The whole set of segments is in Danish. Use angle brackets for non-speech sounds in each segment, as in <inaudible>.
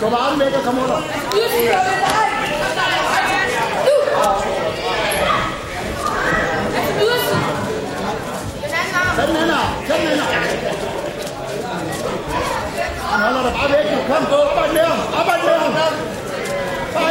Kom armen væk og kom under. Tag den anden arm. Tag den anden arm. Han holder dig bare væk nu. Kom, arbejde med ham. Arbejde med ham. Bare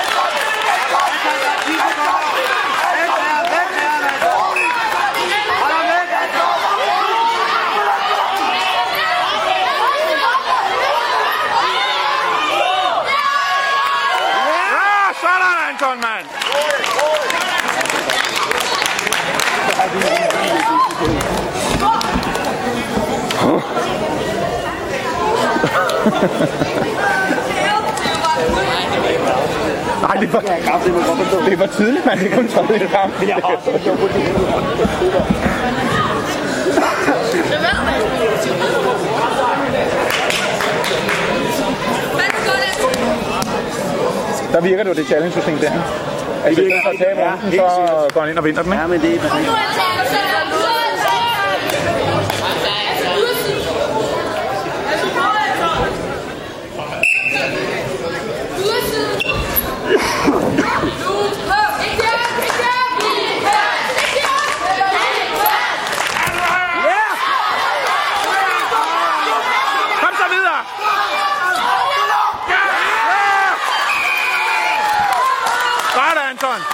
Anton, mand! <laughs> Nej, det var, det var tidligt, mand. Det kom tredje kamp. Der virker det jo det challenge-system der. Altså, i stedet for at tabe runden, så går han ind og vinder den, ikke? Ja, men det er perfekt. Deutschland!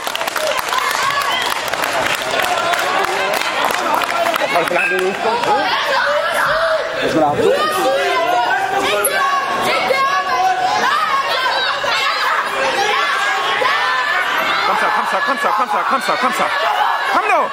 Kommst du, kommst du, kommst du, kommst du, kommst du! Komm doch!